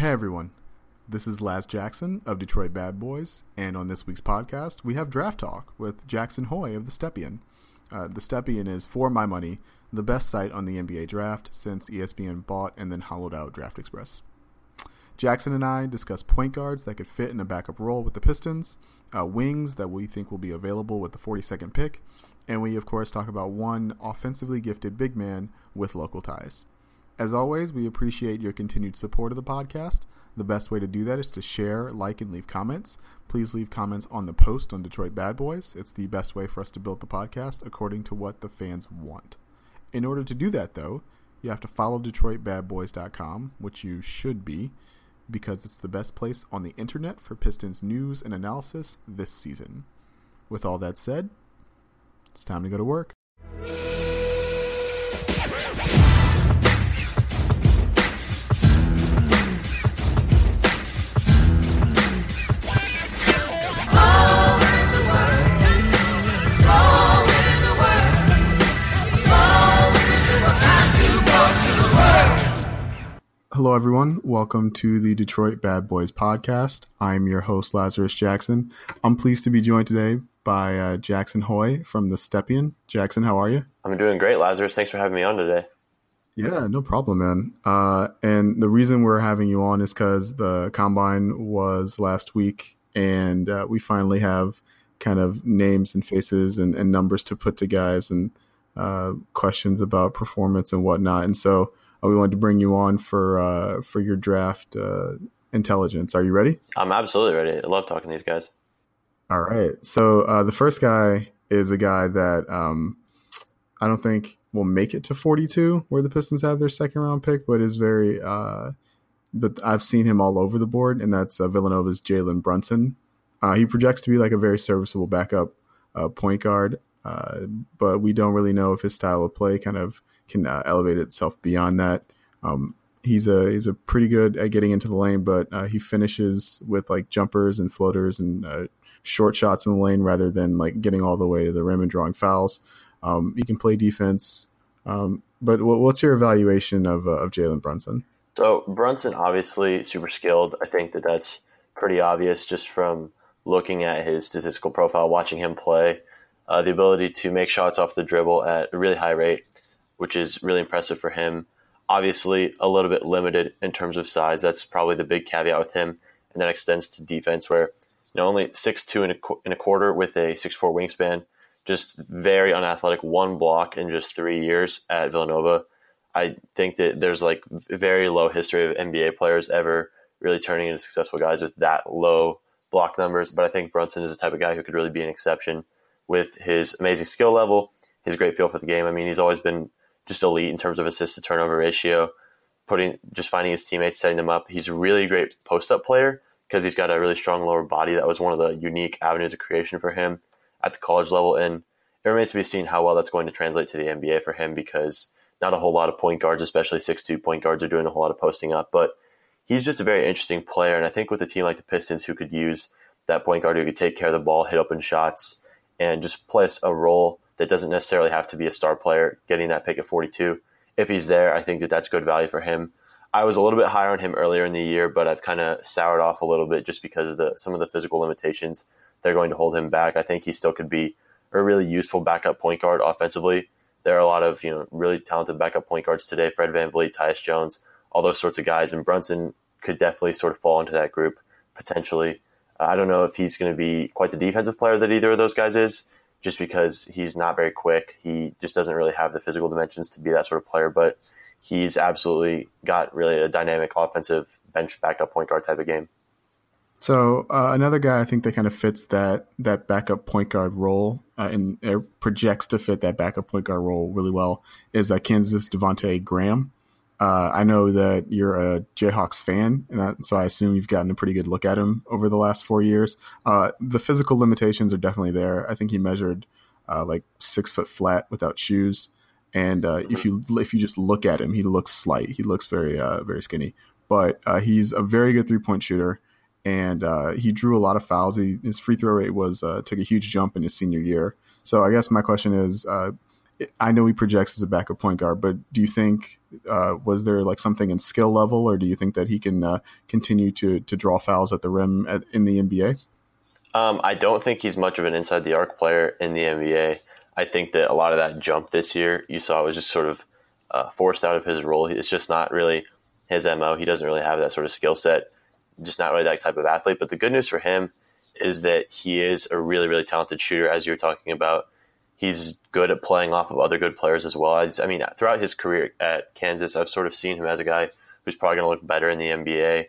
Hey everyone, this is Laz Jackson of Detroit Bad Boys, and on this week's podcast, we have Draft Talk with Jackson Hoy of The Stepien. Uh, the Stepien is, for my money, the best site on the NBA draft since ESPN bought and then hollowed out Draft Express. Jackson and I discuss point guards that could fit in a backup role with the Pistons, uh, wings that we think will be available with the 42nd pick, and we, of course, talk about one offensively gifted big man with local ties. As always, we appreciate your continued support of the podcast. The best way to do that is to share, like, and leave comments. Please leave comments on the post on Detroit Bad Boys. It's the best way for us to build the podcast according to what the fans want. In order to do that, though, you have to follow DetroitBadBoys.com, which you should be, because it's the best place on the internet for Pistons news and analysis this season. With all that said, it's time to go to work. Hello, everyone. Welcome to the Detroit Bad Boys podcast. I'm your host, Lazarus Jackson. I'm pleased to be joined today by uh, Jackson Hoy from the Stepien. Jackson, how are you? I'm doing great, Lazarus. Thanks for having me on today. Yeah, no problem, man. Uh, and the reason we're having you on is because the combine was last week, and uh, we finally have kind of names and faces and, and numbers to put to guys and uh, questions about performance and whatnot. And so we wanted to bring you on for uh, for your draft uh, intelligence. Are you ready? I'm absolutely ready. I love talking to these guys. All right. So uh, the first guy is a guy that um, I don't think will make it to 42, where the Pistons have their second round pick, but is very. Uh, but I've seen him all over the board, and that's uh, Villanova's Jalen Brunson. Uh, he projects to be like a very serviceable backup uh, point guard, uh, but we don't really know if his style of play kind of can uh, elevate itself beyond that. Um, he's a he's a pretty good at getting into the lane, but uh, he finishes with like jumpers and floaters and uh, short shots in the lane rather than like getting all the way to the rim and drawing fouls. Um, he can play defense. Um, but what's your evaluation of uh, of Jalen Brunson? So Brunson, obviously super skilled. I think that that's pretty obvious just from looking at his statistical profile, watching him play. Uh, the ability to make shots off the dribble at a really high rate, which is really impressive for him. Obviously, a little bit limited in terms of size. That's probably the big caveat with him, and that extends to defense, where you know only six two and a, quarter with a six four wingspan, just very unathletic. One block in just three years at Villanova. I think that there's like very low history of NBA players ever really turning into successful guys with that low block numbers. But I think Brunson is the type of guy who could really be an exception with his amazing skill level, his great feel for the game. I mean, he's always been just elite in terms of assist to turnover ratio, putting just finding his teammates, setting them up. He's a really great post up player because he's got a really strong lower body. That was one of the unique avenues of creation for him at the college level, and it remains to be seen how well that's going to translate to the NBA for him because not a whole lot of point guards, especially six two point guards, are doing a whole lot of posting up. But he's just a very interesting player, and I think with a team like the Pistons who could use that point guard who could take care of the ball, hit open shots, and just place a role that doesn't necessarily have to be a star player getting that pick at 42. If he's there, I think that that's good value for him. I was a little bit higher on him earlier in the year, but I've kind of soured off a little bit just because of the, some of the physical limitations they're going to hold him back. I think he still could be a really useful backup point guard offensively. There are a lot of you know really talented backup point guards today: Fred Van VanVleet, Tyus Jones, all those sorts of guys, and Brunson could definitely sort of fall into that group potentially. I don't know if he's going to be quite the defensive player that either of those guys is just because he's not very quick. He just doesn't really have the physical dimensions to be that sort of player, but he's absolutely got really a dynamic offensive bench backup point guard type of game. So uh, another guy I think that kind of fits that that backup point guard role uh, and projects to fit that backup point guard role really well is uh, Kansas Devonte Graham. Uh, I know that you're a Jayhawks fan, and so I assume you've gotten a pretty good look at him over the last four years. Uh, the physical limitations are definitely there. I think he measured uh, like six foot flat without shoes, and uh, if you if you just look at him, he looks slight. He looks very uh, very skinny, but uh, he's a very good three point shooter, and he drew a lot of fouls. He, his free throw rate was took a huge jump in his senior year. So I guess my question is I know he projects as a backup point guard, but do you think uh, was there like something in skill level, or do you think that he can uh, continue to to draw fouls at the rim at, in the NBA? Um, I don't think he's much of an inside the arc player in the NBA. I think that a lot of that jump this year you saw was just sort of uh, forced out of his role. It's just not really his mo. He doesn't really have that sort of skill set. Just not really that type of athlete. But the good news for him is that he is a really really talented shooter, as you were talking about he's good at playing off of other good players as well. I, I mean, throughout his career at Kansas, I've sort of seen him as a guy who's probably going to look better in the NBA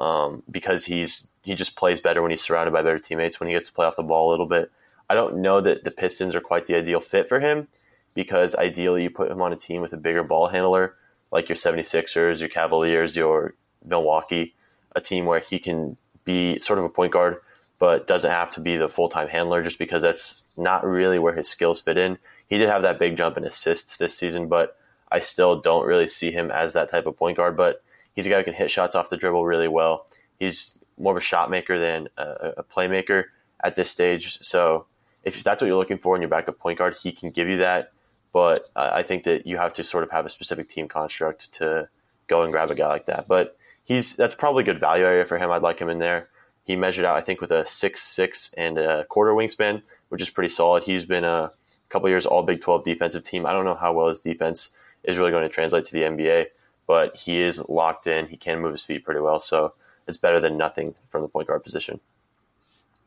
um, because he's he just plays better when he's surrounded by better teammates when he gets to play off the ball a little bit. I don't know that the Pistons are quite the ideal fit for him because ideally you put him on a team with a bigger ball handler like your 76ers, your Cavaliers, your Milwaukee, a team where he can be sort of a point guard but doesn't have to be the full time handler just because that's not really where his skills fit in. He did have that big jump in assists this season, but I still don't really see him as that type of point guard. But he's a guy who can hit shots off the dribble really well. He's more of a shot maker than a, a playmaker at this stage. So if that's what you're looking for in your backup point guard, he can give you that. But I think that you have to sort of have a specific team construct to go and grab a guy like that. But he's that's probably a good value area for him. I'd like him in there. He measured out, I think, with a six six and a quarter wingspan, which is pretty solid. He's been a couple years All Big Twelve defensive team. I don't know how well his defense is really going to translate to the NBA, but he is locked in. He can move his feet pretty well, so it's better than nothing from the point guard position.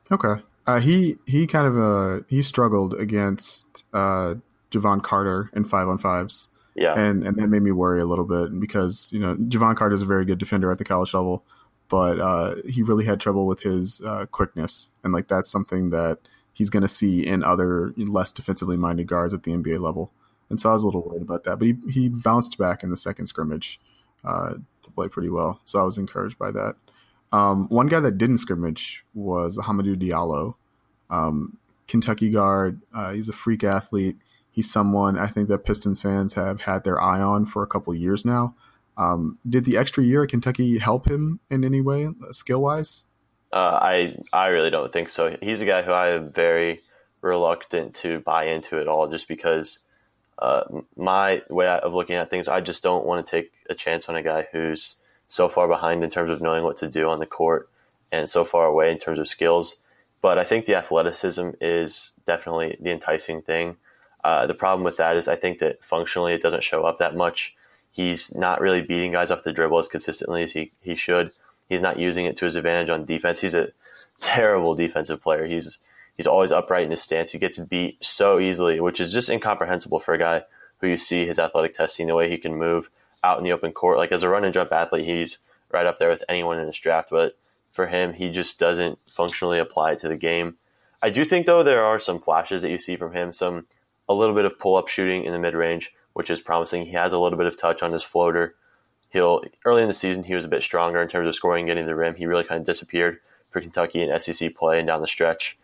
Okay, uh, he he kind of uh, he struggled against uh, Jevon Carter in five on fives. Yeah, and and that made me worry a little bit because you know Jevon Carter is a very good defender at the college level, but uh, he really had trouble with his uh, quickness, and like that's something that he's going to see in other less defensively minded guards at the NBA level. And so I was a little worried about that, but he he bounced back in the second scrimmage uh, to play pretty well, so I was encouraged by that. Um, one guy that didn't scrimmage was Hamidou Diallo, um, Kentucky guard. Uh, he's a freak athlete. He's someone I think that Pistons fans have had their eye on for a couple years now. Um, did the extra year at Kentucky help him in any way, skill wise? Uh, I I really don't think so. He's a guy who I am very reluctant to buy into at all, just because uh, my way of looking at things, I just don't want to take a chance on a guy who's so far behind in terms of knowing what to do on the court and so far away in terms of skills. But I think the athleticism is definitely the enticing thing. Uh, the problem with that is I think that functionally it doesn't show up that much. He's not really beating guys off the dribble as consistently as he, he should. He's not using it to his advantage on defense. He's a terrible defensive player. He's he's always upright in his stance. He gets beat so easily, which is just incomprehensible for a guy who you see his athletic testing, the way he can move out in the open court. Like as a run and jump athlete, he's right up there with anyone in this draft. But for him, he just doesn't functionally apply it to the game. I do think though there are some flashes that you see from him, some a little bit of pull up shooting in the mid range which is promising. He has a little bit of touch on his floater. He'll early in the season he was a bit stronger in terms of scoring, getting the rim. He really kind of disappeared for Kentucky in SEC play and down the stretch,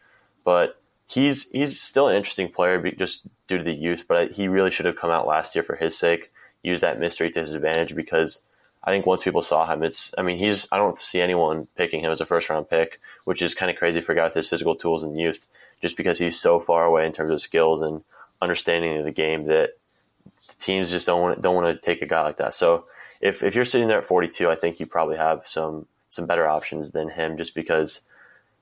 but he's he's still an interesting player just due to the youth. But he really should have come out last year for his sake. Use that mystery to his advantage because I think once people saw him, it's I mean he's I don't see anyone picking him as a first round pick, which is kind of crazy for a guy with his physical tools and youth, just because he's so far away in terms of skills and understanding of the game that teams just don't want don't want to take a guy like that. So if if you're sitting there at 42, I think you probably have some some better options than him, just because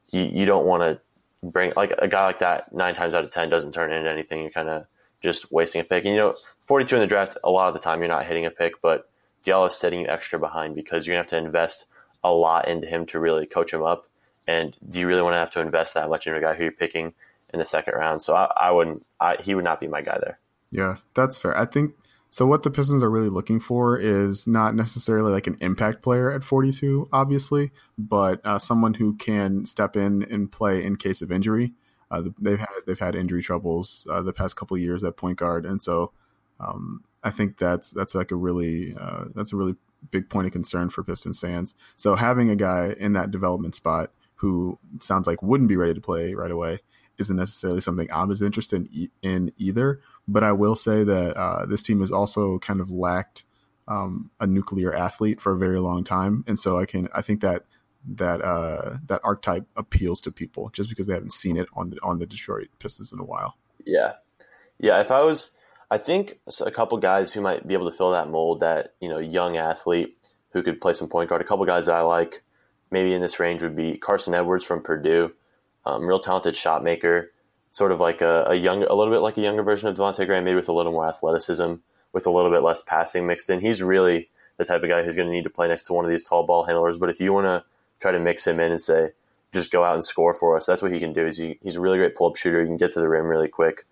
you you don't want to bring like a guy like that nine times out of ten doesn't turn into anything. You're kind of just wasting a pick. And you know, 42 in the draft, a lot of the time you're not hitting a pick, but Diallo is setting you extra behind because you're gonna have to invest a lot into him to really coach him up. And do you really want to have to invest that much into a guy who you're picking in the second round? So I, I wouldn't. I, he would not be my guy there. Yeah, that's fair. I think so. What the Pistons are really looking for is not necessarily like an impact player at 42, obviously, but uh, someone who can step in and play in case of injury. Uh, they've had they've had injury troubles uh, the past couple years at point guard, and so um, I think that's that's like a really uh, that's a really big point of concern for Pistons fans. So having a guy in that development spot who sounds like wouldn't be ready to play right away isn't necessarily something I'm as interested in, in either. But I will say that uh, this team has also kind of lacked um, a nuclear athlete for a very long time, and so I can I think that that uh, that archetype appeals to people just because they haven't seen it on the on the Detroit Pistons in a while. Yeah, yeah. If I was, I think a couple guys who might be able to fill that mold, that you know, young athlete who could play some point guard. A couple guys that I like, maybe in this range, would be Carson Edwards from Purdue, um, real talented shot maker, sort of like a, a young, a little bit like a younger version of Devonte Graham, maybe with a little more athleticism, with a little bit less passing mixed in. He's really the type of guy who's going to need to play next to one of these tall ball handlers. But if you want to try to mix him in and say, just go out and score for us, that's what he can do. Is he, he's a really great pull up shooter. He can get to the rim really quick.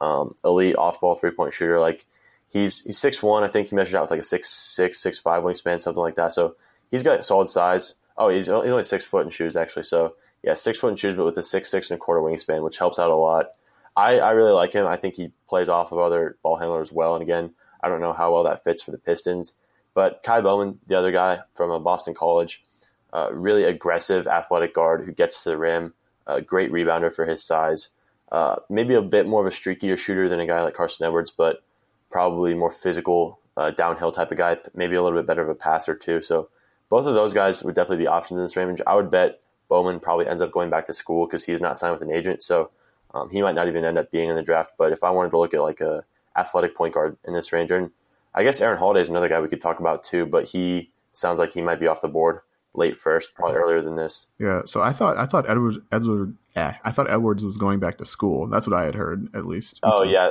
Um, elite off ball three point shooter. Like he's he's six one. I think he measured out with like a six six six five wingspan, something like that. So he's got solid size. Oh, he's, he's only six foot in shoes actually. So yeah, six foot in shoes, but with a six six and a quarter wingspan, which helps out a lot. I, I really like him. I think he plays off of other ball handlers well. And again, I don't know how well that fits for the Pistons. But Ky Bowman, the other guy from uh, Boston College, uh, really aggressive, athletic guard who gets to the rim, a great rebounder for his size. Uh, maybe a bit more of a streakier shooter than a guy like Carson Edwards, but probably more physical, uh, downhill type of guy. Maybe a little bit better of a passer too. So both of those guys would definitely be options in this range. I would bet Bowman probably ends up going back to school because he's not signed with an agent. So um, he might not even end up being in the draft. But if I wanted to look at like a athletic point guard in this range, and I guess Aaron Holiday is another guy we could talk about too, but he sounds like he might be off the board late first, probably earlier than this. Yeah. So I thought I thought Edwards Edward eh, I thought Edwards was going back to school. That's what I had heard at least. oh so, yeah.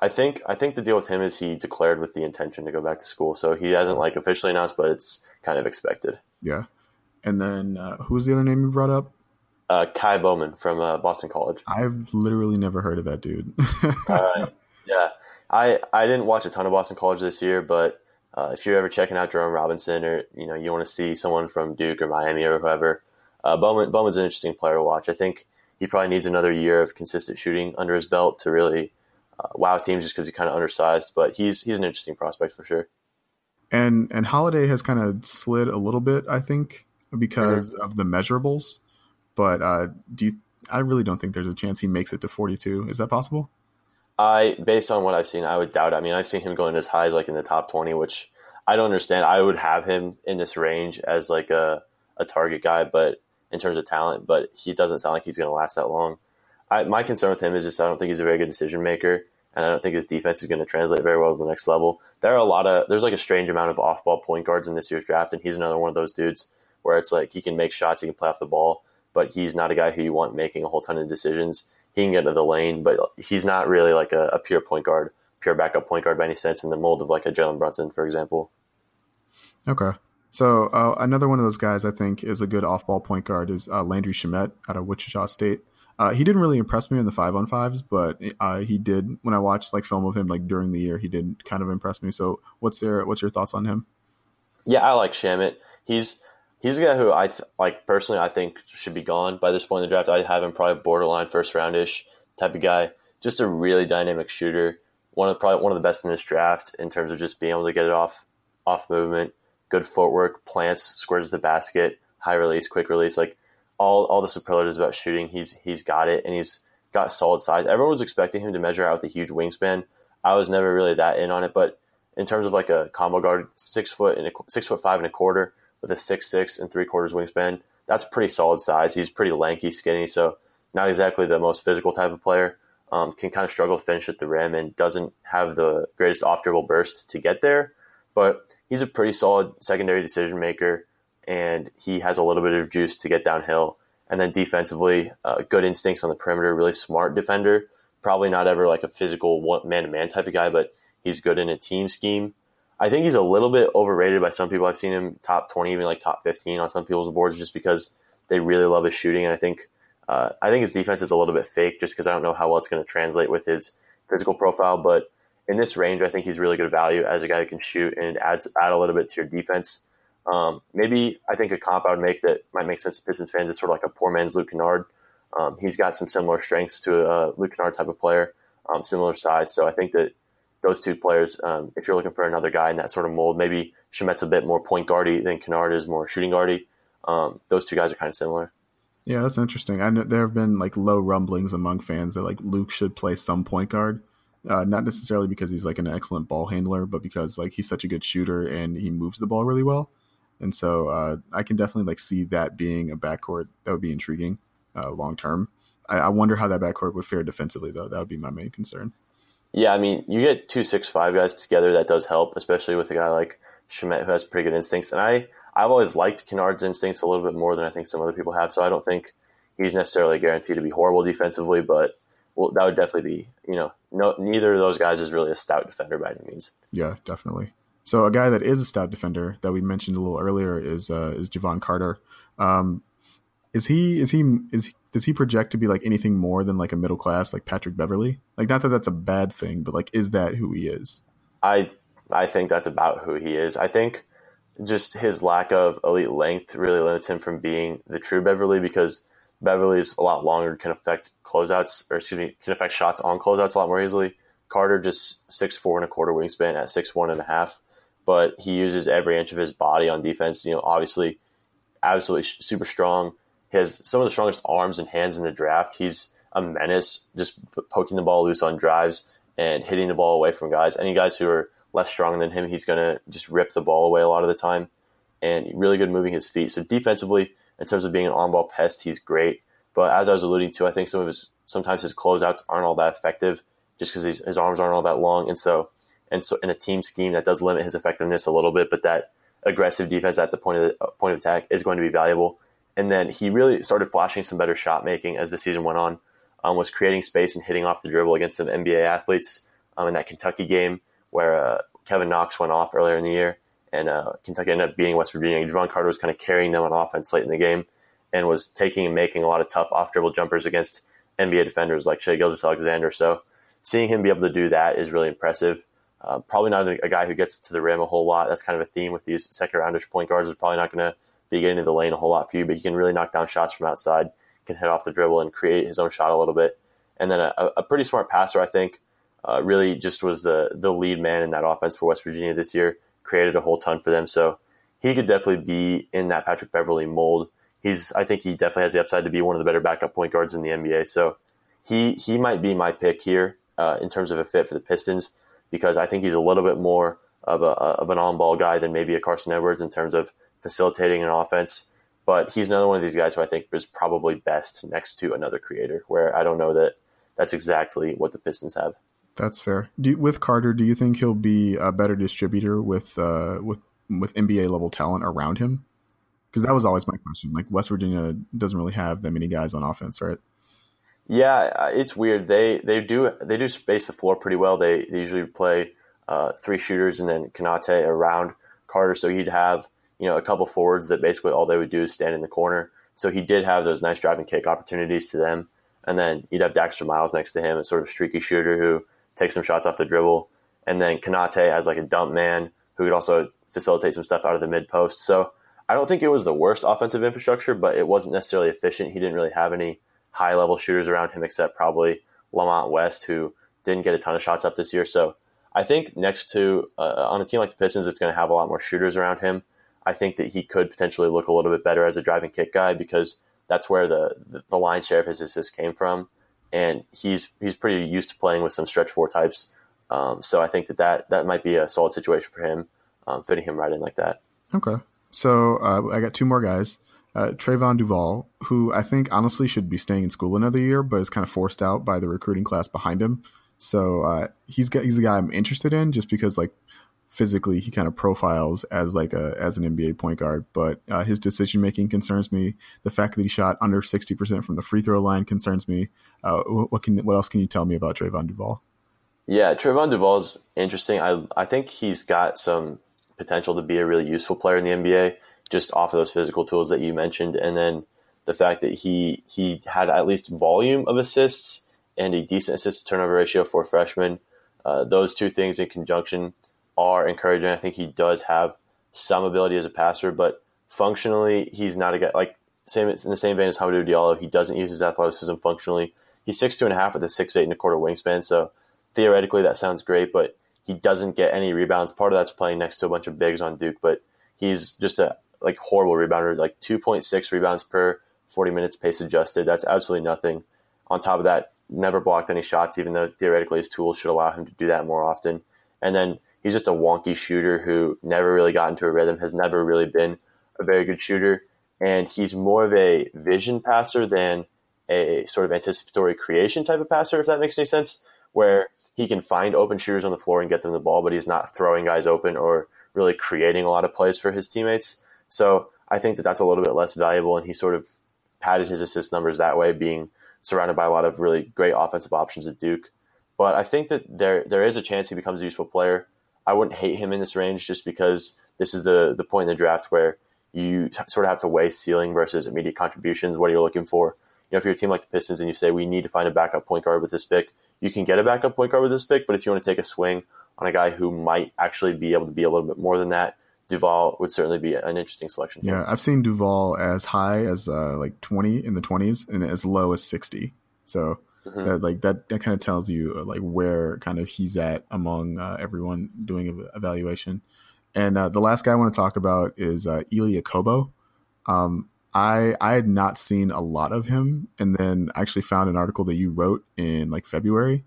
I think I think the deal with him is he declared with the intention to go back to school, so he hasn't like officially announced, but it's kind of expected. Yeah, and then uh, who was the other name you brought up? Uh, Ky Bowman from uh, Boston College. I've literally never heard of that dude. yeah, I I didn't watch a ton of Boston College this year, but uh, if you're ever checking out Jerome Robinson, or you know you want to see someone from Duke or Miami or whoever, uh, Bowman Bowman's an interesting player to watch. I think he probably needs another year of consistent shooting under his belt to really uh, wow teams, just because he's kind of undersized. But he's he's an interesting prospect for sure. And and Holiday has kind of slid a little bit, I think, because mm-hmm. of the measurables. But uh, do you? I really don't think there's a chance he makes it to 42. Is that possible? I, based on what I've seen, I would doubt. It. I mean, I've seen him going as high as like in the top 20, which I don't understand. I would have him in this range as like a, a target guy, but in terms of talent, but he doesn't sound like he's going to last that long. I, my concern with him is just I don't think he's a very good decision maker, and I don't think his defense is going to translate very well to the next level. There are a lot of there's like a strange amount of off ball point guards in this year's draft, and he's another one of those dudes where it's like he can make shots, he can play off the ball, but he's not a guy who you want making a whole ton of decisions. He can get to the lane, but he's not really like a, a pure point guard, pure backup point guard by any sense in the mold of like a Jalen Brunson, for example. Okay. So uh, another one of those guys I think is a good off-ball point guard is uh, Landry Shamet out of Wichita State. Uh, he didn't really impress me in the five on fives, but uh, he did when I watched like film of him like during the year. He did kind of impress me. So what's your what's your thoughts on him? Yeah, I like Shamet. He's he's a guy who I th- like personally. I think should be gone by this point in the draft. I have him probably borderline first roundish type of guy. Just a really dynamic shooter. One of probably one of the best in this draft in terms of just being able to get it off off movement, good footwork, plants, squares the basket, high release, quick release, like all all the superlatives about shooting. He's he's got it, and he's got solid size. Everyone was expecting him to measure out with a huge wingspan. I was never really that in on it, but in terms of like a combo guard, six foot and a, six foot five and a quarter with a six six and three quarters wingspan, that's pretty solid size. He's pretty lanky, skinny, so not exactly the most physical type of player. Um, can kind of struggle to finish at the rim and doesn't have the greatest off dribble burst to get there, but he's a pretty solid secondary decision maker, and he has a little bit of juice to get downhill. And then defensively, uh, good instincts on the perimeter, really smart defender. Probably not ever like a physical man to man type of guy, but he's good in a team scheme. I think he's a little bit overrated by some people. I've seen him top 20, even like top 15 on some people's boards just because they really love his shooting. And I think uh, I think his defense is a little bit fake just because I don't know how well it's going to translate with his physical profile. But in this range, I think he's really good value as a guy who can shoot and adds add a little bit to your defense. Um, maybe I think a comp I would make that might make sense to Pistons fans is sort of like a poor man's Luke Kennard. Um, he's got some similar strengths to a Luke Kennard type of player, um, similar size. So I think that those two players, um, if you're looking for another guy in that sort of mold, maybe Shamet's a bit more point guardy than Kennard is more shooting guardy. Um, those two guys are kind of similar. Yeah, that's interesting. I know there have been like low rumblings among fans that like Luke should play some point guard. Uh, not necessarily because he's like an excellent ball handler, but because like he's such a good shooter and he moves the ball really well. And so uh, I can definitely like see that being a backcourt that would be intriguing uh, long term. I, I, wonder how that backcourt would fare defensively, though. That would be my main concern. Yeah, I mean, you get two six five guys together, that does help, especially with a guy like Shamet who has pretty good instincts. And I I've always liked Kennard's instincts a little bit more than I think some other people have. So I don't think he's necessarily guaranteed to be horrible defensively, but well, that would definitely be you know no neither of those guys is really a stout defender by any means. Yeah, definitely. So a guy that is a stout defender that we mentioned a little earlier is uh, is Jevon Carter. Um, is he is he is does he project to be like anything more than like a middle class like Patrick Beverley? Like not that that's a bad thing, but like is that who he is? I I think that's about who he is. I think just his lack of elite length really limits him from being the true Beverley because Beverley's a lot longer, can affect closeouts or excuse me, can affect shots on closeouts a lot more easily. Carter just six four and a quarter wingspan at six one and a half, but he uses every inch of his body on defense. You know, obviously, absolutely super strong. He has some of the strongest arms and hands in the draft. He's a menace, just poking the ball loose on drives and hitting the ball away from guys. Any guys who are less strong than him, he's going to just rip the ball away a lot of the time. And really good moving his feet. So defensively, in terms of being an on ball pest, he's great. But as I was alluding to, I think some of his sometimes his closeouts aren't all that effective just because his, his arms aren't all that long. And so and so in a team scheme that does limit his effectiveness a little bit, but that aggressive defense at the point of the, uh, point of attack is going to be valuable. And then he really started flashing some better shot making as the season went on. Um, was creating space and hitting off the dribble against some NBA athletes um, in that Kentucky game where uh, Kevin Knox went off earlier in the year, and uh, Kentucky ended up beating West Virginia. Jevon Carter was kind of carrying them on offense late in the game, and was taking and making a lot of tough off dribble jumpers against NBA defenders like Shai Gilgeous-Alexander. So seeing him be able to do that is really impressive. Uh, probably not a, a, guy who gets to the rim a whole lot. That's kind of a theme with these second roundish point guards. Is probably not going to be getting to the lane a whole lot for you, but he can really knock down shots from outside, can hit off the dribble and create his own shot a little bit. And then a, a pretty smart passer, I think. Uh, really just was the the lead man in that offense for West Virginia this year. Created a whole ton for them, so he could definitely be in that Patrick Beverley mold. He's I think he definitely has the upside to be one of the better backup point guards in the NBA. So he he might be my pick here uh, in terms of a fit for the Pistons because I think he's a little bit more of, a, of an on ball guy than maybe a Carson Edwards in terms of facilitating an offense. But he's another one of these guys who I think is probably best next to another creator, where I don't know that that's exactly what the Pistons have. That's fair. Do, with Carter, do you think he'll be a better distributor with uh, with with NBA level talent around him? Because that was always my question. Like West Virginia doesn't really have that many guys on offense, right? Yeah, it's weird. They they do they do space the floor pretty well. They, they usually play uh, three shooters and then Konate around Carter, so he'd have you know a couple forwards that basically all they would do is stand in the corner. So he did have those nice driving kick opportunities to them, and then you'd have Daxter Miles next to him, a sort of streaky shooter who takes some shots off the dribble, and then Konate as like a dump man who could also facilitate some stuff out of the mid post. So I don't think it was the worst offensive infrastructure, but it wasn't necessarily efficient. He didn't really have any high level shooters around him, except probably Lamont West, who didn't get a ton of shots up this year. So I think next to uh, on a team like the Pistons, it's going to have a lot more shooters around him. I think that he could potentially look a little bit better as a driving kick guy because that's where the the, the line share of his assists came from, and he's he's pretty used to playing with some stretch four types. Um, so I think that, that that might be a solid situation for him, um, fitting him right in like that. Okay, so uh, I got two more guys uh, Trevon Duval, who I think honestly should be staying in school another year, but is kind of forced out by the recruiting class behind him. So uh, he's got, he's a guy I'm interested in just because like physically he kind of profiles as like a as an NBA point guard, but uh, his decision making concerns me. The fact that he shot under sixty percent from the free throw line concerns me. Uh, what can what else can you tell me about Trevon Duval? Yeah, Trevon Duval's interesting. I I think he's got some potential to be a really useful player in the NBA just off of those physical tools that you mentioned, and then the fact that he he had at least volume of assists and a decent assist to turnover ratio for freshmen. Uh, those two things in conjunction are encouraging. I think he does have some ability as a passer, but functionally, he's not a guy like same in the same vein as Hamidou Diallo. He doesn't use his athleticism functionally. He's six two and a half with a six eight and a quarter wingspan, so theoretically that sounds great, but he doesn't get any rebounds. Part of that's playing next to a bunch of bigs on Duke, but he's just a like horrible rebounder, like 2.6 rebounds per 40 minutes pace adjusted. That's absolutely nothing. On top of that, never blocked any shots, even though theoretically his tools should allow him to do that more often. And then he's just a wonky shooter who never really got into a rhythm, has never really been a very good shooter. And he's more of a vision passer than a sort of anticipatory creation type of passer, if that makes any sense, where he can find open shooters on the floor and get them the ball, but he's not throwing guys open or really creating a lot of plays for his teammates. So I think that that's a little bit less valuable, and he sort of padded his assist numbers that way, being surrounded by a lot of really great offensive options at Duke. But I think that there there is a chance he becomes a useful player. I wouldn't hate him in this range just because this is the the point in the draft where you sort of have to weigh ceiling versus immediate contributions. What are you looking for? You know, if you're a team like the Pistons and you say we need to find a backup point guard with this pick, you can get a backup point guard with this pick. But if you want to take a swing on a guy who might actually be able to be a little bit more than that, Duval would certainly be an interesting selection. Yeah, I've seen Duval as high as uh, like 20 in the 20s and as low as 60. So mm-hmm. that like that that kind of tells you uh, like where kind of he's at among uh, everyone doing evaluation. And uh, the last guy I want to talk about is uh, Elie Okobo. Um, I I had not seen a lot of him, and then I actually found an article that you wrote in like February,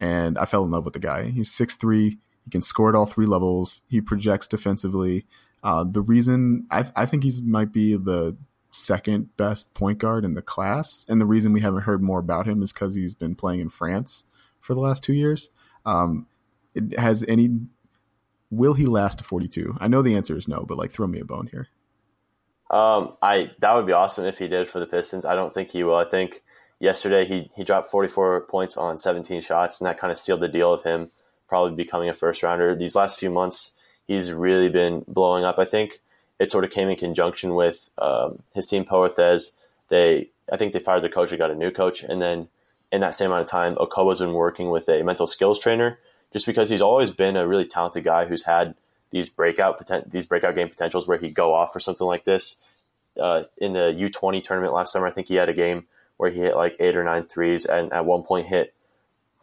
and I fell in love with the guy. He's six three. He can score at all three levels. He projects defensively. Uh, the reason I, I think he's might be the second best point guard in the class, and the reason we haven't heard more about him is because he's been playing in France for the last two years. Um, it has any will he last to 42? I know the answer is no, but like throw me a bone here. Um, I that would be awesome if he did for the Pistons. I don't think he will. I think yesterday he he dropped 44 points on 17 shots, and that kind of sealed the deal of him probably becoming a first rounder. These last few months, he's really been blowing up. I think it sort of came in conjunction with um, his team Pau-Orthez. They I think they fired the coach and got a new coach, and then in that same amount of time, Okobo's been working with a mental skills trainer just because he's always been a really talented guy who's had these breakout poten- these breakout game potentials where he'd go off for something like this. Uh, in the U20 tournament last summer, I think he had a game where he hit like eight or nine threes, and at one point hit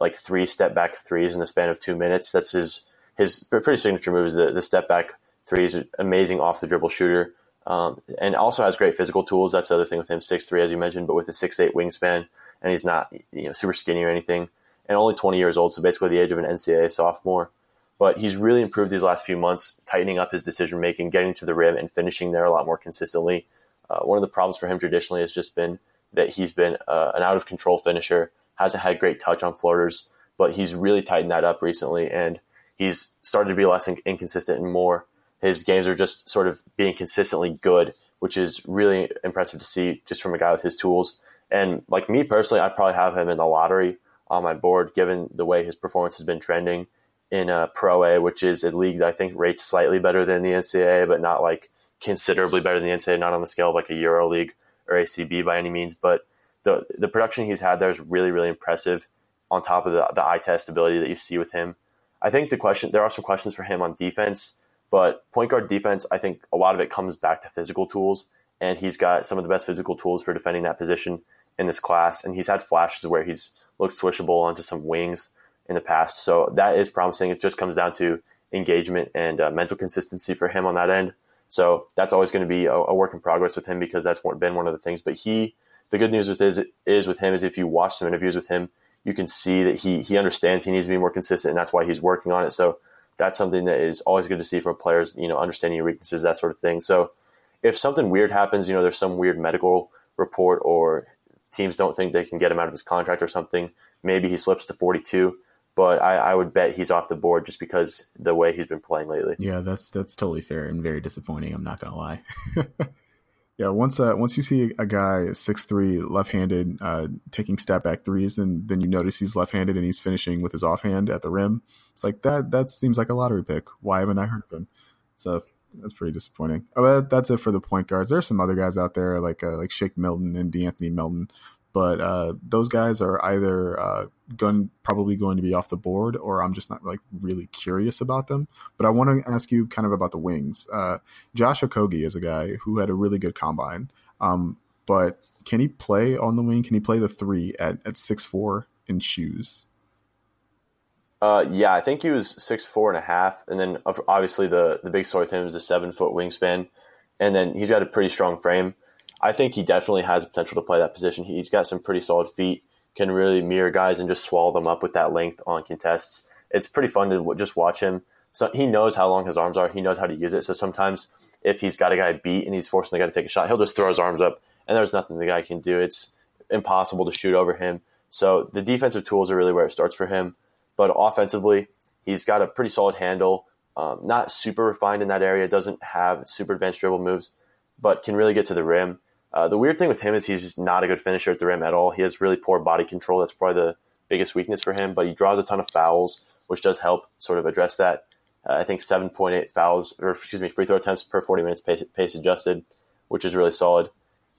like three step back threes in the span of two minutes. That's his his pretty signature move is the, the step back threes. Amazing off the dribble shooter, um, and also has great physical tools. That's the other thing with him, six three as you mentioned, but with a six eight wingspan, and he's not you know super skinny or anything and only 20 years old, so basically the age of an NCAA sophomore. But he's really improved these last few months, tightening up his decision making, getting to the rim, and finishing there a lot more consistently. Uh, one of the problems for him traditionally has just been that he's been uh, an out of control finisher, hasn't had great touch on floaters, but he's really tightened that up recently, and he's started to be less in- inconsistent and more. His games are just sort of being consistently good, which is really impressive to see just from a guy with his tools. And like me personally, I'd probably have him in the lottery on my board, given the way his performance has been trending in uh, Pro A, which is a league that I think rates slightly better than the NCAA, but not like considerably better than the NCAA, not on the scale of like a Euro League or ACB by any means. But the the production he's had there is really, really impressive on top of the, the eye test ability that you see with him. I think the question, there are some questions for him on defense, but point guard defense, I think a lot of it comes back to physical tools. And he's got some of the best physical tools for defending that position in this class. And he's had flashes where he's looked switchable onto some wings in the past. So that is promising. It just comes down to engagement and uh, mental consistency for him on that end. So that's always going to be a, a, work in progress with him because that's been one of the things. But he, the good news with is, is with him is if you watch some interviews with him, you can see that he he understands he needs to be more consistent, and that's why he's working on it. So that's something that is always good to see from players. You know, understanding your weaknesses, that sort of thing. So if something weird happens, you know, there's some weird medical report or teams don't think they can get him out of his contract or something. Maybe he slips to 42, but I, I, would bet he's off the board just because the way he's been playing lately. Yeah, that's that's totally fair and very disappointing. I'm not gonna lie. yeah, once uh, once you see a guy six three left handed uh, taking step back threes, then then you notice he's left handed and he's finishing with his offhand at the rim. It's like that that seems like a lottery pick. Why haven't I heard of him? So that's pretty disappointing. Oh, that's it for the point guards. There's some other guys out there like uh, like Shake Milton and De'Anthony Melton, but uh, those guys are either uh, going probably going to be off the board, or I'm just not like really curious about them. But I want to ask you kind of about the wings. Uh, Josh Okogie is a guy who had a really good combine, um, but can he play on the wing? Can he play the three at at six four in shoes? Uh, yeah, I think he was six four and a half, and then obviously the the big story with him is the seven foot wingspan, and then he's got a pretty strong frame. I think he definitely has potential to play that position. He's got some pretty solid feet, can really mirror guys and just swallow them up with that length on contests. It's pretty fun to just watch him. So he knows how long his arms are. He knows how to use it. So sometimes if he's got a guy beat and he's forcing the guy to take a shot, he'll just throw his arms up, and there's nothing the guy can do. It's impossible to shoot over him. So the defensive tools are really where it starts for him but offensively, he's got a pretty solid handle. Um, not super refined in that area, doesn't have super advanced dribble moves, but can really get to the rim. Uh, the weird thing with him is he's just not a good finisher at the rim at all. He has really poor body control. That's probably the biggest weakness for him, but he draws a ton of fouls, which does help sort of address that. Uh, I think 7.8 fouls, or excuse me, free throw attempts per 40 minutes pace, pace adjusted, which is really solid.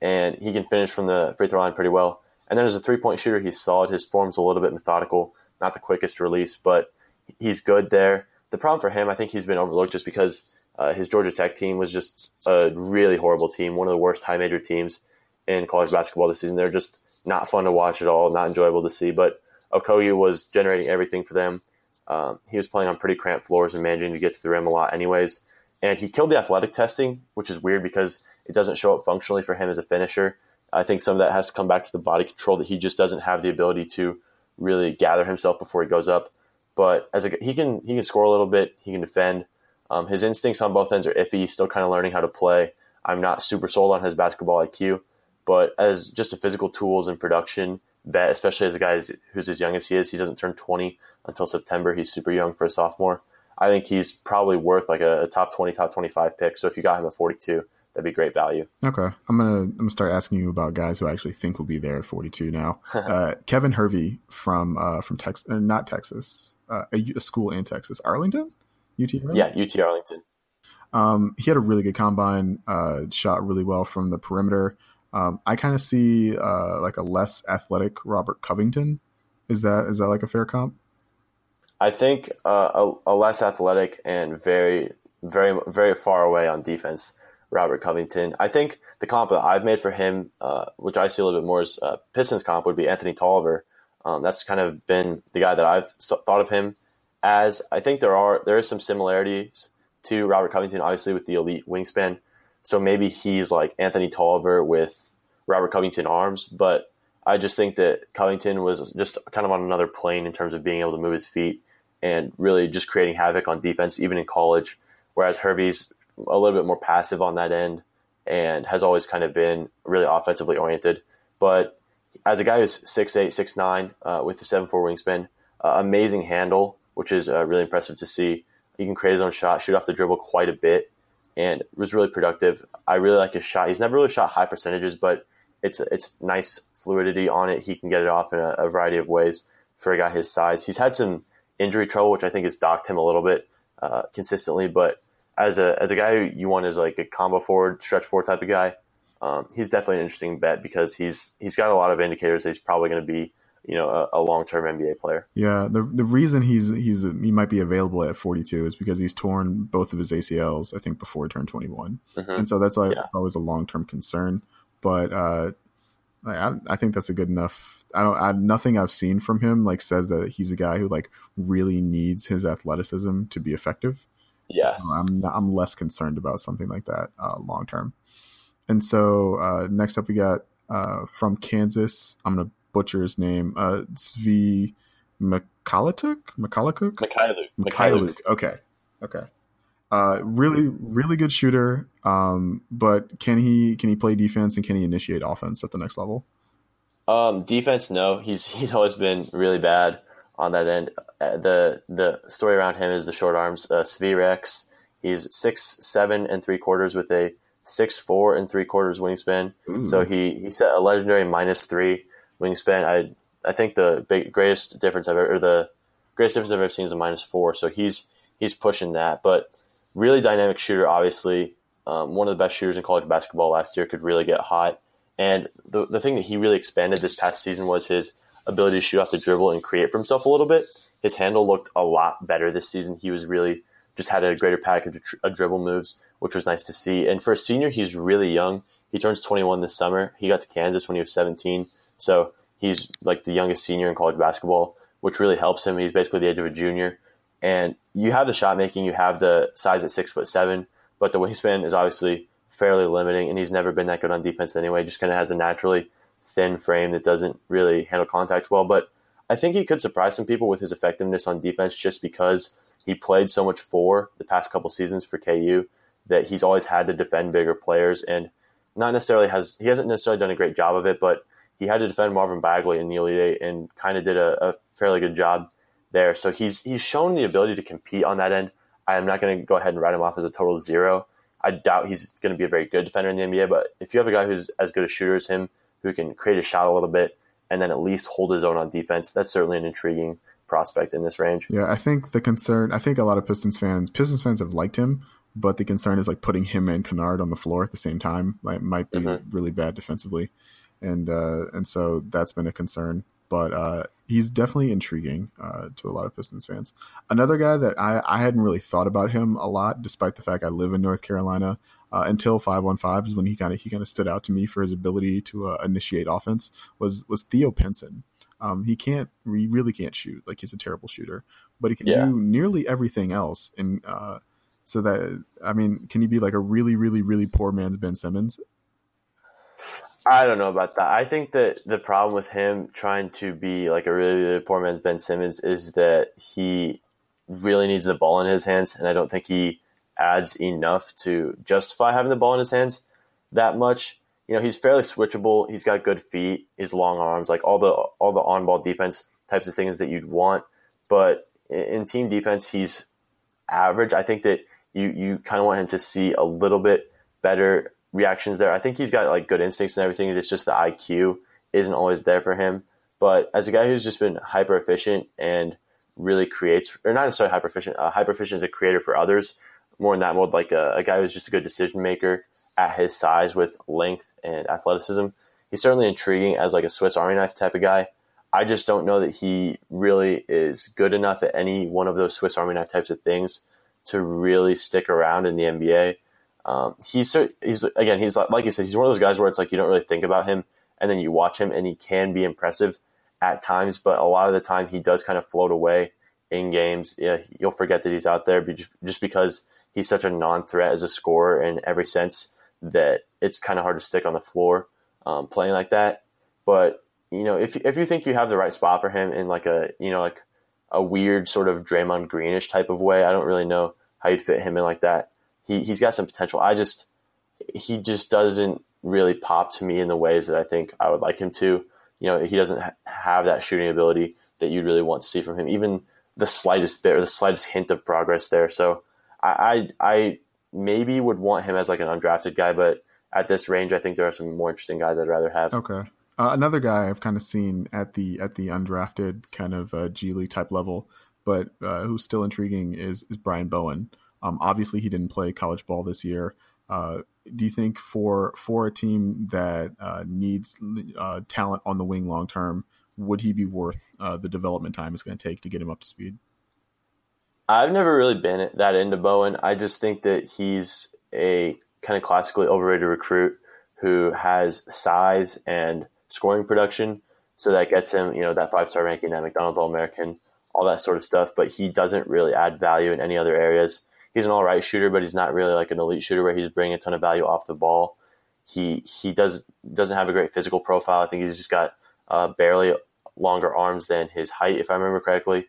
And he can finish from the free throw line pretty well. And then as a three point shooter, he's solid. His form's a little bit methodical, not the quickest release, but he's good there. The problem for him, I think he's been overlooked just because uh, his Georgia Tech team was just a really horrible team, one of the worst high major teams in college basketball this season. They're just not fun to watch at all, not enjoyable to see. But Okogie was generating everything for them. Um, he was playing on pretty cramped floors and managing to get to the rim a lot, anyways. And he killed the athletic testing, which is weird because it doesn't show up functionally for him as a finisher. I think some of that has to come back to the body control that he just doesn't have the ability to really gather himself before he goes up. But as a, he can he can score a little bit, he can defend. Um, his instincts on both ends are iffy. He's still kind of learning how to play. I'm not super sold on his basketball IQ, but as just a physical tools and production bet, especially as a guy who's as young as he is, he doesn't turn 20 until September. He's super young for a sophomore. I think he's probably worth like a, a top 20, top 25 pick. So if you got him at 42, that'd be great value. Okay, I'm gonna I'm gonna start asking you about guys who I actually think will be there at 42 now. uh, Kevin Hervey from uh, from Texas, uh, not Texas, uh, a, a, school in Texas, Arlington, UT. Yeah, UT Arlington. Um, he had a really good combine, uh, shot really well from the perimeter. Um, I kind of see uh, like a less athletic Robert Covington. Is that is that like a fair comp? I think uh, a, a, less athletic and very, very, very far away on defense. Robert Covington. I think the comp that I've made for him, uh, which I see a little bit more as uh, Pistons comp, would be Anthony Tolliver. Um, that's kind of been the guy that I've thought of him as. I think there are there is some similarities to Robert Covington, obviously with the elite wingspan. So maybe he's like Anthony Tolliver with Robert Covington arms, but I just think that Covington was just kind of on another plane in terms of being able to move his feet and really just creating havoc on defense, even in college. Whereas Hervey's a little bit more passive on that end and has always kind of been really offensively oriented. But as a guy who's 6'8, 6'9 uh, with the 7'4 wingspan, uh, amazing handle, which is uh, really impressive to see. He can create his own shot, shoot off the dribble quite a bit, and was really productive. I really like his shot. He's never really shot high percentages, but it's it's nice fluidity on it. He can get it off in a, a variety of ways for a guy his size. He's had some injury trouble, which I think has docked him a little bit uh, consistently, but as a as a guy you want as like a combo forward, stretch forward type of guy, um, he's definitely an interesting bet because he's he's got a lot of indicators that he's probably going to be you know a, a long term NBA player. Yeah, the the reason he's he's he might be available at 42 is because he's torn both of his ACLs I think before he turned 21, mm-hmm. and so that's like yeah. that's always a long term concern. But uh, I I think that's a good enough. I don't. I, nothing I've seen from him like says that he's a guy who like really needs his athleticism to be effective. Yeah, I'm I'm less concerned about something like that uh, long term. And so uh, next up we got uh, from Kansas. I'm gonna butcher his name. Uh, Svi Mykhailiuk. Mykhailiuk. Mykhailiuk. Mykhailiuk. Okay. Okay. Uh, really, really good shooter. Um, but can he can he play defense and can he initiate offense at the next level? Um, defense, no. He's he's always been really bad on that end. Uh, the the story around him is the short arms. Uh, Rex. He's six seven and three quarters with a six four and three quarters wingspan. Ooh. So he he set a legendary minus three wingspan. I I think the big, greatest difference I've ever or the greatest difference I've ever seen is a minus four. So he's he's pushing that, but really dynamic shooter. Obviously, um, one of the best shooters in college basketball last year. Could really get hot. And the the thing that he really expanded this past season was his ability to shoot off the dribble and create for himself a little bit. His handle looked a lot better this season. He was really just had a greater package of dribble moves, which was nice to see. And for a senior, he's really young. He turns 21 this summer. He got to Kansas when he was 17. So he's like the youngest senior in college basketball, which really helps him. He's basically the age of a junior. And you have the shot making, you have the size at six foot seven, but the wingspan is obviously fairly limiting, and he's never been that good on defense anyway. Just kind of has a naturally thin frame that doesn't really handle contact well. But I think he could surprise some people with his effectiveness on defense just because he played so much for the past couple seasons for KU that he's always had to defend bigger players and not necessarily has he hasn't necessarily done a great job of it, but he had to defend Marvin Bagley in the Elite Eight and kind of did a, a fairly good job there. So he's he's shown the ability to compete on that end. I am not going to go ahead and write him off as a total zero. I doubt he's going to be a very good defender in the NBA, but if you have a guy who's as good a shooter as him, who can create a shot a little bit and then at least hold his own on defense, that's certainly an intriguing prospect in this range. Yeah, I think the concern, I think a lot of Pistons fans, Pistons fans have liked him, but the concern is like putting him and Kennard on the floor at the same time like, might be mm-hmm. really bad defensively, and uh, and so that's been a concern. But uh, he's definitely intriguing uh, to a lot of Pistons fans. Another guy that I, I hadn't really thought about him a lot, despite the fact I live in North Carolina. Uh, until five on five is when he kind of he kind of stood out to me for his ability to uh, initiate offense. Was was Theo Pinson? Um, he can't he really can't shoot like he's a terrible shooter, but he can yeah. do nearly everything else. And uh, so that I mean, can he be like a really really really poor man's Ben Simmons? I don't know about that. I think that the problem with him trying to be like a really, really poor man's Ben Simmons is that he really needs the ball in his hands, and I don't think he adds enough to justify having the ball in his hands that much. You know, he's fairly switchable. He's got good feet, his long arms, like all the all the on ball defense types of things that you'd want. But in team defense, he's average. I think that you you kind of want him to see a little bit better reactions there. I think he's got like good instincts and everything. It's just the IQ isn't always there for him. But as a guy who's just been hyper efficient and really creates, or not necessarily hyper efficient, uh, hyper efficient as a creator for others, more in that mode, like a, a guy who's just a good decision maker at his size with length and athleticism. He's certainly intriguing as like a Swiss Army knife type of guy. I just don't know that he really is good enough at any one of those Swiss Army knife types of things to really stick around in the NBA. Um, he's he's again he's like, like you said he's one of those guys where it's like you don't really think about him and then you watch him and he can be impressive at times, but a lot of the time he does kind of float away in games. Yeah, you'll forget that he's out there just because he's such a non-threat as a scorer in every sense that it's kind of hard to stick on the floor um, playing like that. But you know, if if you think you have the right spot for him in like a you know like a weird sort of Draymond Greenish type of way, I don't really know how you'd fit him in like that he he's got some potential. I just he just doesn't really pop to me in the ways that I think I would like him to. You know, he doesn't ha- have that shooting ability that you'd really want to see from him, even the slightest bit or the slightest hint of progress there. So I, I, I maybe would want him as like an undrafted guy, but at this range, I think there are some more interesting guys I'd rather have. Okay. Uh, another guy I've kind of seen at the at the undrafted kind of uh, G League type level, but uh, who's still intriguing is is Brian Bowen. Um, obviously, he didn't play college ball this year. Uh, do you think for for a team that uh, needs uh, talent on the wing long term, would he be worth uh, the development time it's going to take to get him up to speed? I've never really been that into Bowen. I just think that he's a kind of classically overrated recruit who has size and scoring production. So that gets him, you know, that five star ranking, that McDonald's All American, all that sort of stuff. But he doesn't really add value in any other areas he's an all right shooter, but he's not really like an elite shooter where he's bringing a ton of value off the ball. He he does doesn't have a great physical profile. I think he's just got uh, barely longer arms than his height, if I remember correctly.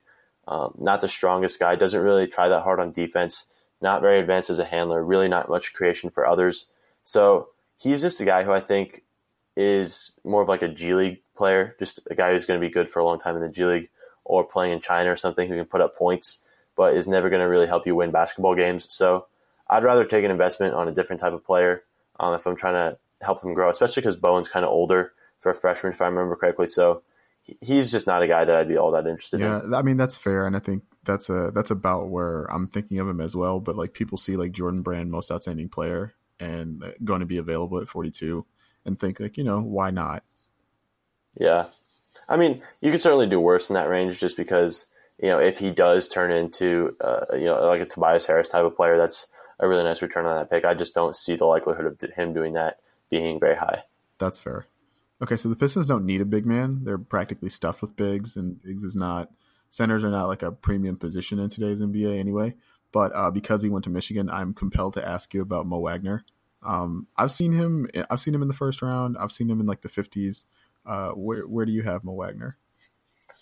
Um, not the strongest guy. Doesn't really try that hard on defense. Not very advanced as a handler. Really not much creation for others. So he's just a guy who I think is more of like a G League player, just a guy who's going to be good for a long time in the G League or playing in China or something who can put up points but is never going to really help you win basketball games. So I'd rather take an investment on a different type of player um, if I'm trying to help them grow, especially because Bowen's kind of older for a freshman, if I remember correctly. So he's just not a guy that I'd be all that interested yeah, in. Yeah, I mean that's fair, and I think that's a that's about where I'm thinking of him as well. But like people see like Jordan Brand, most outstanding player, and going to be available at 42, and think like you know why not? Yeah, I mean you could certainly do worse in that range just because you know, if he does turn into, uh, you know, like a Tobias Harris type of player, that's a really nice return on that pick. I just don't see the likelihood of him doing that being very high. That's fair. Okay, so the Pistons don't need a big man. They're practically stuffed with bigs, and bigs is not centers are not like a premium position in today's NBA anyway. But uh, because he went to Michigan, I'm compelled to ask you about Mo Wagner. Um, I've seen him. I've seen him in the first round. I've seen him in like the 50s. Uh, where where do you have Mo Wagner?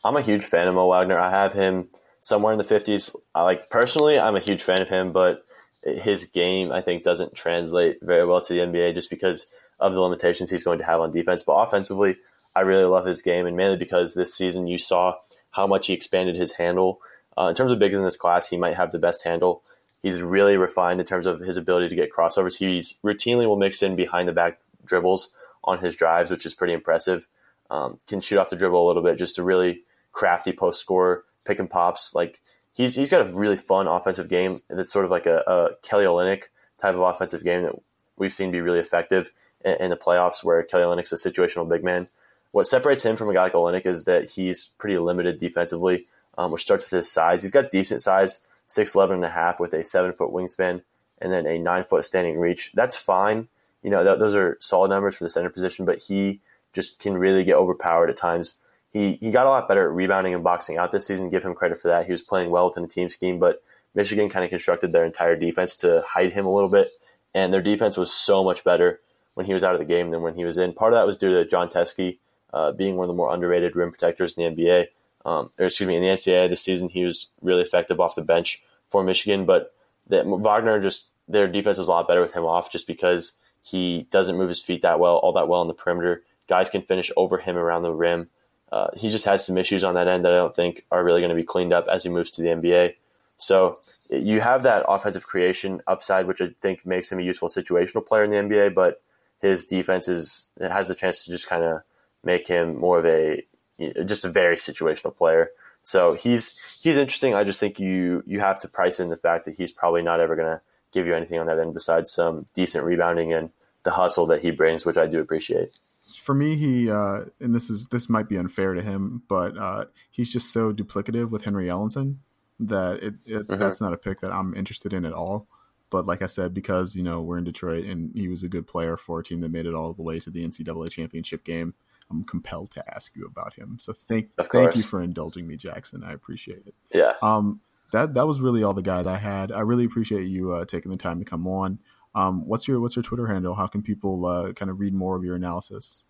I'm a huge fan of Mo Wagner. I have him somewhere in the 50s. I like personally, I'm a huge fan of him, but his game I think doesn't translate very well to the NBA just because of the limitations he's going to have on defense. But offensively, I really love his game, and mainly because this season you saw how much he expanded his handle. Uh, in terms of bigs in this class, he might have the best handle. He's really refined in terms of his ability to get crossovers. He's routinely will mix in behind the back dribbles on his drives, which is pretty impressive. Um, can shoot off the dribble a little bit, just to really crafty post score, pick and pops. Like he's he's got a really fun offensive game and that's sort of like a, a Kelly Olynyk type of offensive game that we've seen be really effective in, in the playoffs, where Kelly Olynyk's a situational big man. What separates him from a guy like Olynyk is that he's pretty limited defensively, um, which starts with his size. He's got decent size, 6'11 and a half with a seven foot wingspan and then a nine foot standing reach. That's fine. You know, th- those are solid numbers for the center position, but he just can really get overpowered at times. He, he got a lot better at rebounding and boxing out this season. Give him credit for that. He was playing well within the team scheme, but Michigan kind of constructed their entire defense to hide him a little bit. And their defense was so much better when he was out of the game than when he was in. Part of that was due to Jon Teske uh, being one of the more underrated rim protectors in the NBA. Um, or excuse me, in the NCAA this season, he was really effective off the bench for Michigan. But that Wagner just their defense was a lot better with him off, just because he doesn't move his feet that well, all that well on the perimeter. Guys can finish over him around the rim. Uh, he just has some issues on that end that I don't think are really going to be cleaned up as he moves to the NBA. So you have that offensive creation upside, which I think makes him a useful situational player in the NBA. But his defense is has the chance to just kind of make him more of a just a very situational player. So he's he's interesting. I just think you you have to price in the fact that he's probably not ever going to give you anything on that end besides some decent rebounding and the hustle that he brings, which I do appreciate. For me, he uh, and this is this might be unfair to him, but uh, he's just so duplicative with Henry Ellenson that it, it mm-hmm. that's not a pick that I'm interested in at all. But like I said, because you know we're in Detroit and he was a good player for a team that made it all the way to the NCAA championship game, I'm compelled to ask you about him. So thank thank you for indulging me, Jackson. I appreciate it. Yeah. Um, that that was really all the guys I had. I really appreciate you uh, taking the time to come on. Um, what's your what's your Twitter handle? How can people uh, kind of read more of your analysis?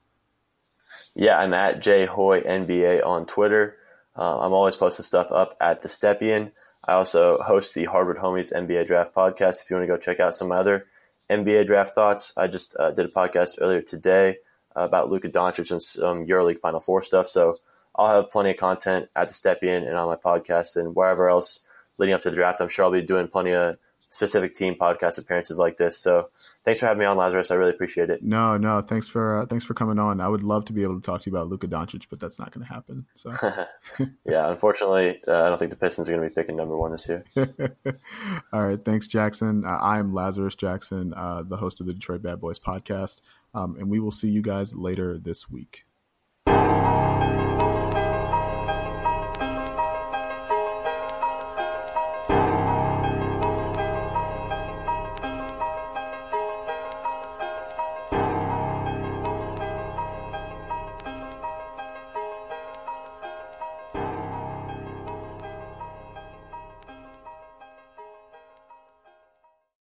Yeah, I'm at jhoy NBA on Twitter. Uh, I'm always posting stuff up at the Stepien. I also host the Harvard Homies NBA Draft podcast. If you want to go check out some other NBA draft thoughts, I just uh, did a podcast earlier today about Luka Doncic and some EuroLeague Final Four stuff. So I'll have plenty of content at the Stepien and on my podcast and wherever else leading up to the draft. I'm sure I'll be doing plenty of specific team podcast appearances like this. So thanks for having me on, Lazarus. I really appreciate it. No, no, thanks for uh, thanks for coming on. I would love to be able to talk to you about Luka Doncic, but that's not going to happen. So, yeah, unfortunately, uh, I don't think the Pistons are going to be picking number one this year. All right, thanks, Jackson. Uh, I am Lazarus Jackson, uh, the host of the Detroit Bad Boys podcast, um, and we will see you guys later this week.